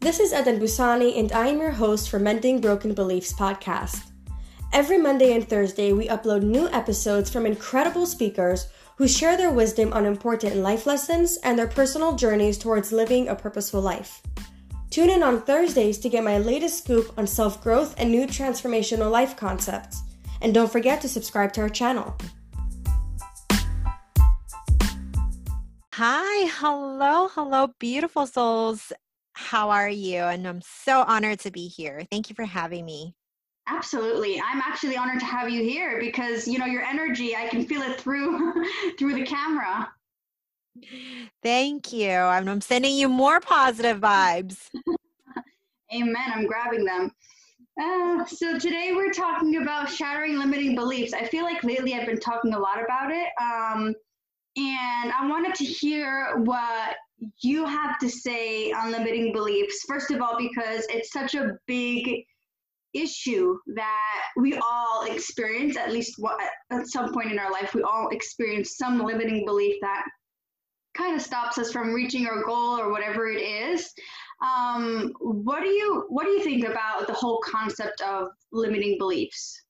This is Eden Busani, and I am your host for Mending Broken Beliefs podcast. Every Monday and Thursday, we upload new episodes from incredible speakers who share their wisdom on important life lessons and their personal journeys towards living a purposeful life. Tune in on Thursdays to get my latest scoop on self growth and new transformational life concepts. And don't forget to subscribe to our channel. Hi, hello, hello, beautiful souls. How are you? And I'm so honored to be here. Thank you for having me. Absolutely. I'm actually honored to have you here because you know your energy, I can feel it through through the camera. Thank you. I'm sending you more positive vibes. Amen. I'm grabbing them. Uh, so today we're talking about shattering limiting beliefs. I feel like lately I've been talking a lot about it. Um, and I wanted to hear what you have to say on limiting beliefs. First of all, because it's such a big issue that we all experience, at least at some point in our life, we all experience some limiting belief that kind of stops us from reaching our goal or whatever it is. Um, what do you what do you think about the whole concept of limiting beliefs?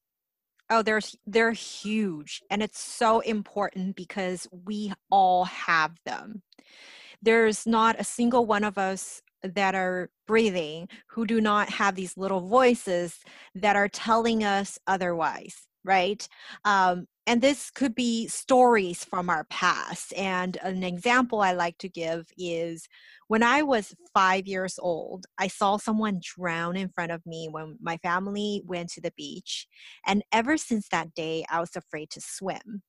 Oh, they're they're huge, and it's so important because we all have them. There's not a single one of us that are breathing who do not have these little voices that are telling us otherwise right um, and this could be stories from our past and an example i like to give is when i was five years old i saw someone drown in front of me when my family went to the beach and ever since that day i was afraid to swim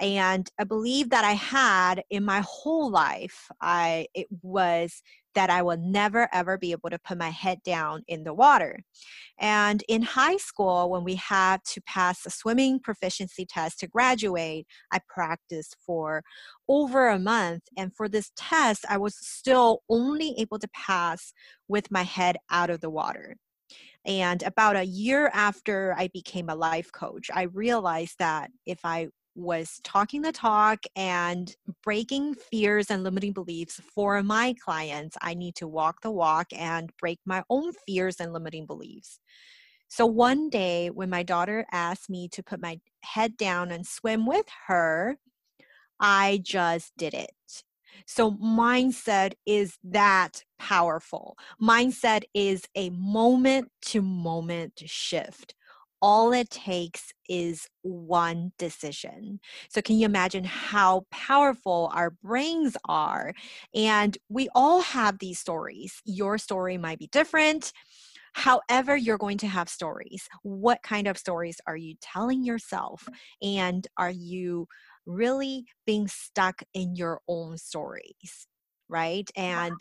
and i believe that i had in my whole life i it was that I will never ever be able to put my head down in the water. And in high school, when we had to pass a swimming proficiency test to graduate, I practiced for over a month. And for this test, I was still only able to pass with my head out of the water. And about a year after I became a life coach, I realized that if I was talking the talk and breaking fears and limiting beliefs for my clients. I need to walk the walk and break my own fears and limiting beliefs. So one day, when my daughter asked me to put my head down and swim with her, I just did it. So, mindset is that powerful. Mindset is a moment to moment shift all it takes is one decision. So, can you imagine how powerful our brains are? And we all have these stories. Your story might be different. However, you're going to have stories. What kind of stories are you telling yourself? And are you really being stuck in your own stories? Right. And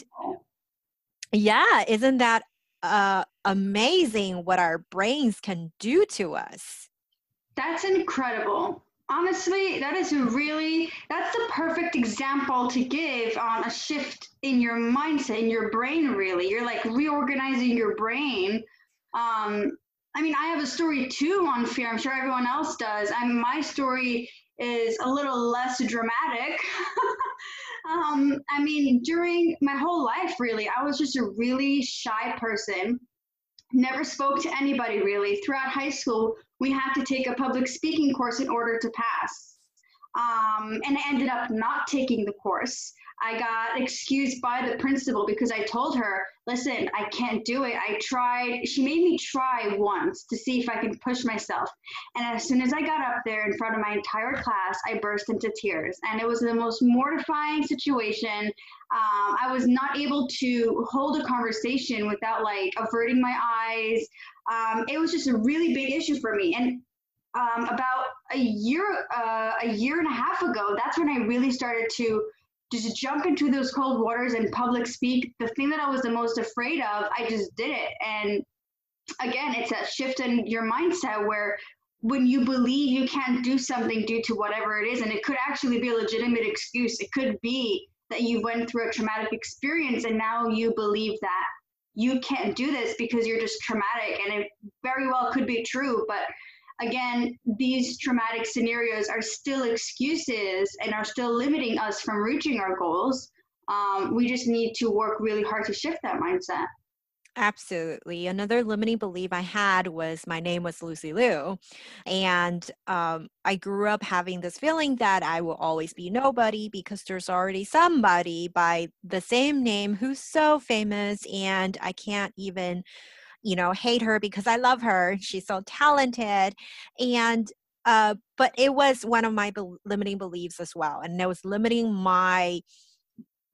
yeah, isn't that uh, amazing what our brains can do to us. That's incredible. Honestly, that is really that's the perfect example to give on a shift in your mindset, in your brain. Really, you're like reorganizing your brain. Um, I mean, I have a story too on fear. I'm sure everyone else does. I mean, my story is a little less dramatic. Um, I mean, during my whole life, really, I was just a really shy person. Never spoke to anybody really. Throughout high school, we had to take a public speaking course in order to pass. Um, and I ended up not taking the course. I got excused by the principal because I told her, listen, I can't do it. I tried, she made me try once to see if I can push myself. And as soon as I got up there in front of my entire class, I burst into tears. And it was the most mortifying situation. Um, I was not able to hold a conversation without like averting my eyes. Um, it was just a really big issue for me. And um, about a year, uh, a year and a half ago, that's when I really started to just jump into those cold waters and public speak. The thing that I was the most afraid of, I just did it. And again, it's that shift in your mindset where when you believe you can't do something due to whatever it is, and it could actually be a legitimate excuse. It could be that you went through a traumatic experience and now you believe that you can't do this because you're just traumatic. And it very well could be true, but again, these traumatic scenarios are still excuses and are still limiting us from reaching our goals. Um, we just need to work really hard to shift that mindset. Absolutely. Another limiting belief I had was my name was Lucy Liu. And um, I grew up having this feeling that I will always be nobody because there's already somebody by the same name who's so famous, and I can't even, you know, hate her because I love her. She's so talented. And uh, but it was one of my be- limiting beliefs as well. And it was limiting my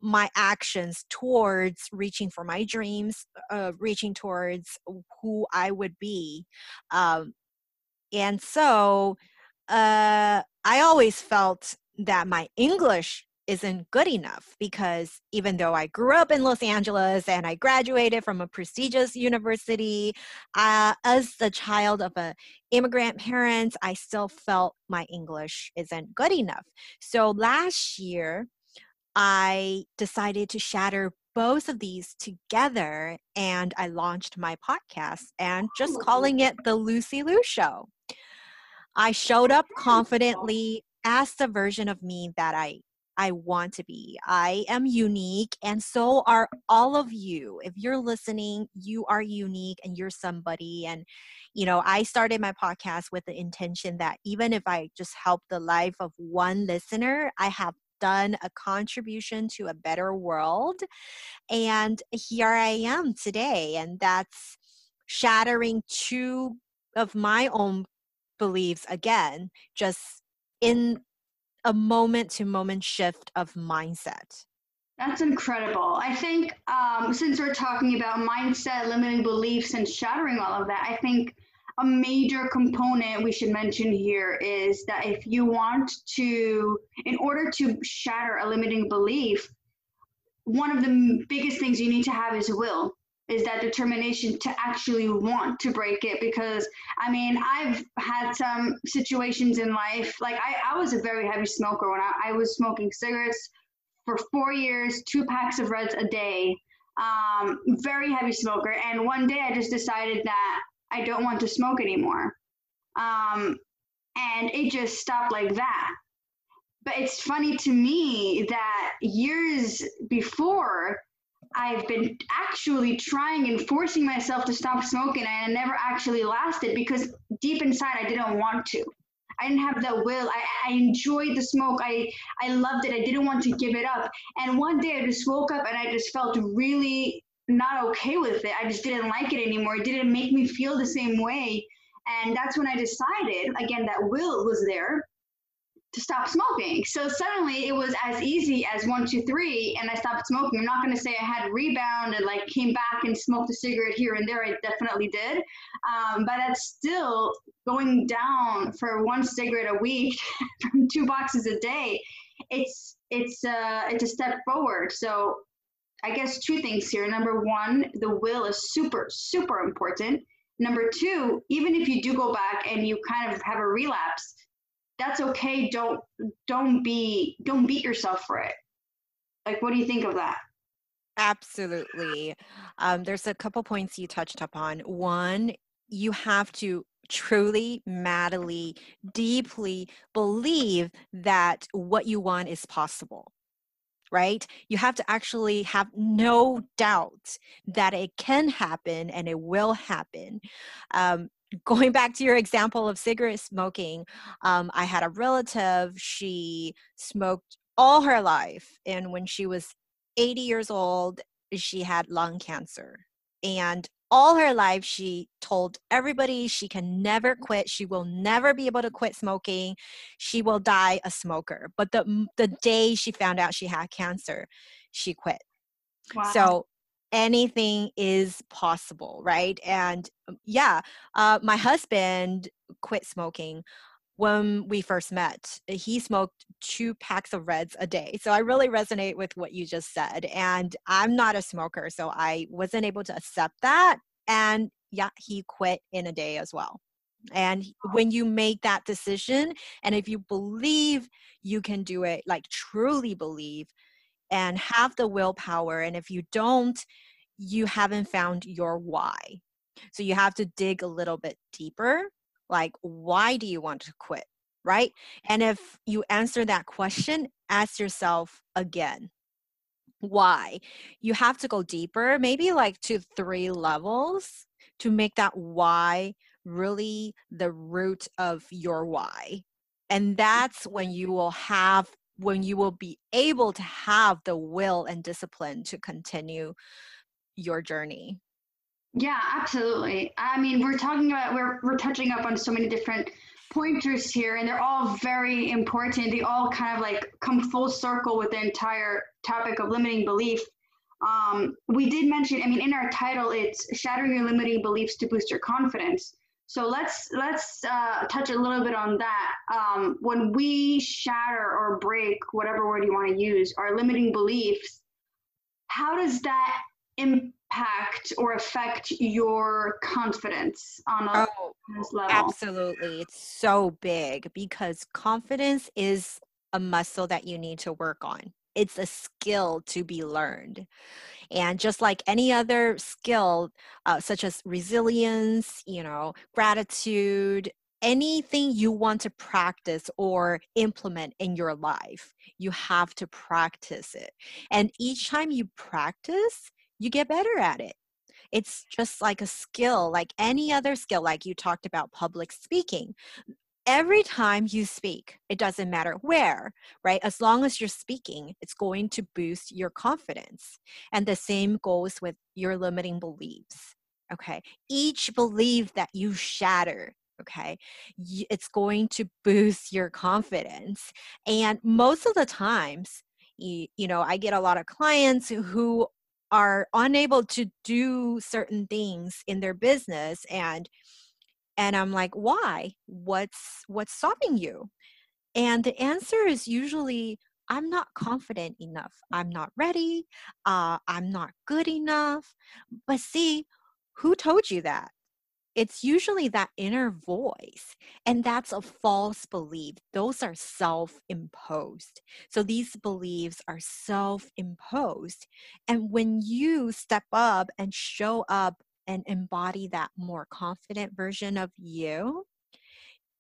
my actions towards reaching for my dreams, uh, reaching towards who I would be. Um, and so uh, I always felt that my English isn't good enough because even though I grew up in Los Angeles and I graduated from a prestigious university, uh, as the child of a immigrant parents, I still felt my English isn't good enough. So last year, I decided to shatter both of these together and I launched my podcast and just calling it The Lucy Liu Show. I showed up confidently as the version of me that I I want to be. I am unique, and so are all of you. If you're listening, you are unique and you're somebody. And, you know, I started my podcast with the intention that even if I just help the life of one listener, I have done a contribution to a better world. And here I am today. And that's shattering two of my own beliefs again, just in a moment to moment shift of mindset. That's incredible. I think um, since we're talking about mindset, limiting beliefs, and shattering all of that, I think a major component we should mention here is that if you want to, in order to shatter a limiting belief, one of the biggest things you need to have is will is that determination to actually want to break it because i mean i've had some situations in life like i, I was a very heavy smoker when I, I was smoking cigarettes for four years two packs of reds a day um, very heavy smoker and one day i just decided that I don't want to smoke anymore. Um, and it just stopped like that. But it's funny to me that years before, I've been actually trying and forcing myself to stop smoking, and it never actually lasted because deep inside I didn't want to. I didn't have that will. I, I enjoyed the smoke. I, I loved it. I didn't want to give it up. And one day I just woke up and I just felt really not okay with it. I just didn't like it anymore. It didn't make me feel the same way. And that's when I decided, again, that will was there to stop smoking. So suddenly it was as easy as one, two, three, and I stopped smoking. I'm not going to say I had rebound and like came back and smoked a cigarette here and there. I definitely did. Um, but that's still going down for one cigarette a week from two boxes a day. It's it's uh it's a step forward. So I guess two things here. Number one, the will is super, super important. Number two, even if you do go back and you kind of have a relapse, that's okay. Don't don't be don't beat yourself for it. Like, what do you think of that? Absolutely. Um, there's a couple points you touched upon. One, you have to truly, madly, deeply believe that what you want is possible right? You have to actually have no doubt that it can happen and it will happen. Um, going back to your example of cigarette smoking, um, I had a relative, she smoked all her life. And when she was 80 years old, she had lung cancer. And all her life she told everybody she can never quit she will never be able to quit smoking she will die a smoker but the the day she found out she had cancer she quit wow. so anything is possible right and um, yeah uh, my husband quit smoking when we first met, he smoked two packs of reds a day. So I really resonate with what you just said. And I'm not a smoker, so I wasn't able to accept that. And yeah, he quit in a day as well. And when you make that decision, and if you believe you can do it, like truly believe, and have the willpower, and if you don't, you haven't found your why. So you have to dig a little bit deeper like why do you want to quit right? And if you answer that question ask yourself again why? You have to go deeper maybe like to three levels to make that why really the root of your why. And that's when you will have when you will be able to have the will and discipline to continue your journey. Yeah absolutely. I mean we're talking about we're we're touching up on so many different pointers here and they're all very important. They all kind of like come full circle with the entire topic of limiting belief. Um, we did mention i mean in our title it's shattering your limiting beliefs to boost your confidence so let's let's uh, touch a little bit on that um, when we shatter or break whatever word you want to use our limiting beliefs how does that impact or affect your confidence on a oh, level? Absolutely. It's so big because confidence is a muscle that you need to work on. It's a skill to be learned. And just like any other skill, uh, such as resilience, you know, gratitude, anything you want to practice or implement in your life, you have to practice it. And each time you practice, you get better at it. It's just like a skill, like any other skill, like you talked about public speaking. Every time you speak, it doesn't matter where, right? As long as you're speaking, it's going to boost your confidence. And the same goes with your limiting beliefs. Okay. Each belief that you shatter, okay it's going to boost your confidence and most of the times you, know i get a lot of clients who are unable to do certain things in their business and and i'm like why? What's what's stopping you? And the answer is usually i'm not confident enough. I'm not ready. Uh, i'm not good enough. But see who told you that? It's usually that inner voice and that's a false belief. Those are self-imposed. So these beliefs are self-imposed and when you step up and show up and embody that more confident version of you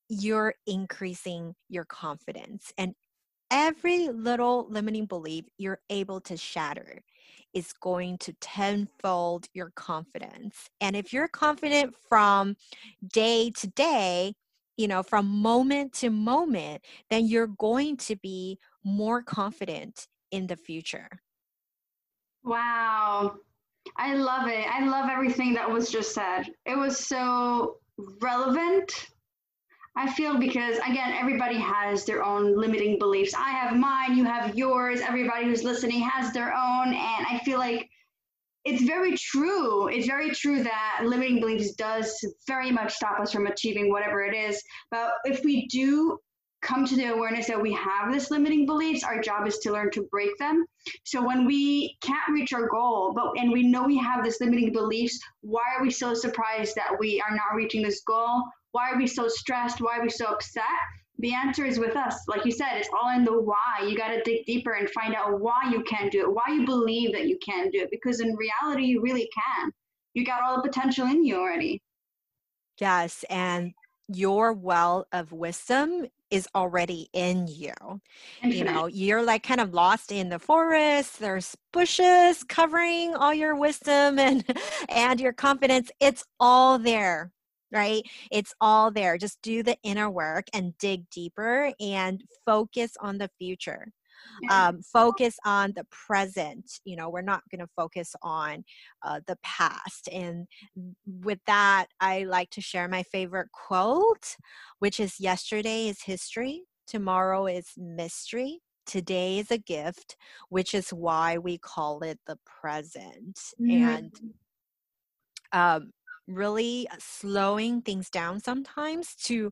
you're increasing your confidence and every little limiting belief you're able to shatter is going to tenfold your confidence. And if you're confident from day to day, you know, from moment to moment, then you're going to be more confident in the future. Wow. I love it. I love everything that was just said. It was so relevant I feel because again, everybody has their own limiting beliefs. I have mine, you have yours, everybody who's listening has their own. And I feel like it's very true. It's very true that limiting beliefs does very much stop us from achieving whatever it is. But if we do come to the awareness that we have this limiting beliefs, our job is to learn to break them. So when we can't reach our goal, but and we know we have this limiting beliefs, why are we so surprised that we are not reaching this goal? Why are we so stressed? Why are we so upset? The answer is with us. Like you said, it's all in the why. You got to dig deeper and find out why you can't do it, why you believe that you can do it, because in reality, you really can. You got all the potential in you already. Yes. And your well of wisdom is already in you. You mm-hmm. know, you're like kind of lost in the forest. There's bushes covering all your wisdom and and your confidence. It's all there right? It's all there. Just do the inner work and dig deeper and focus on the future. Um, focus on the present. You know, we're not going to focus on uh, the past. And with that, I like to share my favorite quote, which is yesterday is history, tomorrow is mystery. Today is a gift, which is why we call it the present. Mm-hmm. And um, really slowing things down sometimes to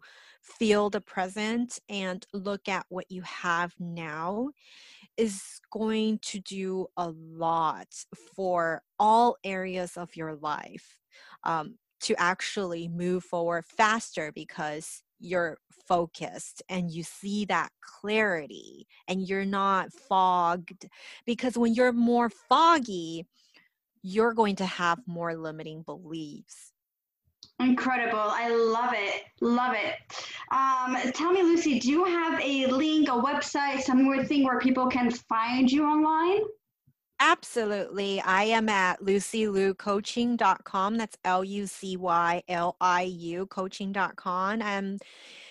feel the present and look at what you have now is going to do a lot for all areas of your life um, to actually move forward faster because you're focused and you see that clarity and you're not fogged because when you're more foggy you're going to have more limiting beliefs. Incredible. I love it. Love it. Um, tell me, Lucy, do you have a link, a website, somewhere thing where people can find you online? Absolutely. I am at lucyliu.coaching.com. That's L U C Y L I U coaching.com. Um,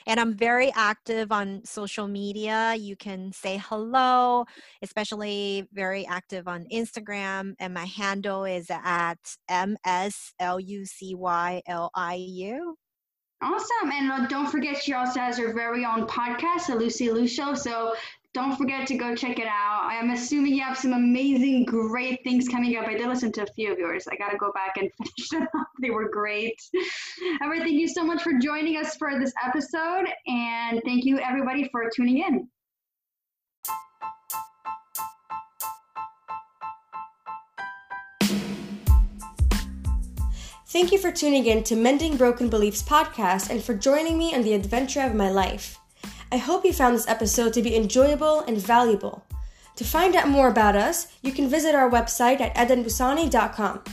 and I'm very active on social media. You can say hello, especially very active on Instagram. And my handle is at MSLUCYLIU. Awesome. And uh, don't forget, she also has her very own podcast, The Lucy Liu Show. So don't forget to go check it out. I'm assuming you have some amazing, great things coming up. I did listen to a few of yours. I got to go back and finish them up. They were great. Right. Thank you so much for joining us for this episode. And thank you, everybody, for tuning in. Thank you for tuning in to Mending Broken Beliefs podcast and for joining me on the adventure of my life. I hope you found this episode to be enjoyable and valuable. To find out more about us, you can visit our website at edenbusani.com.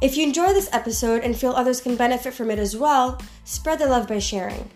If you enjoy this episode and feel others can benefit from it as well, spread the love by sharing.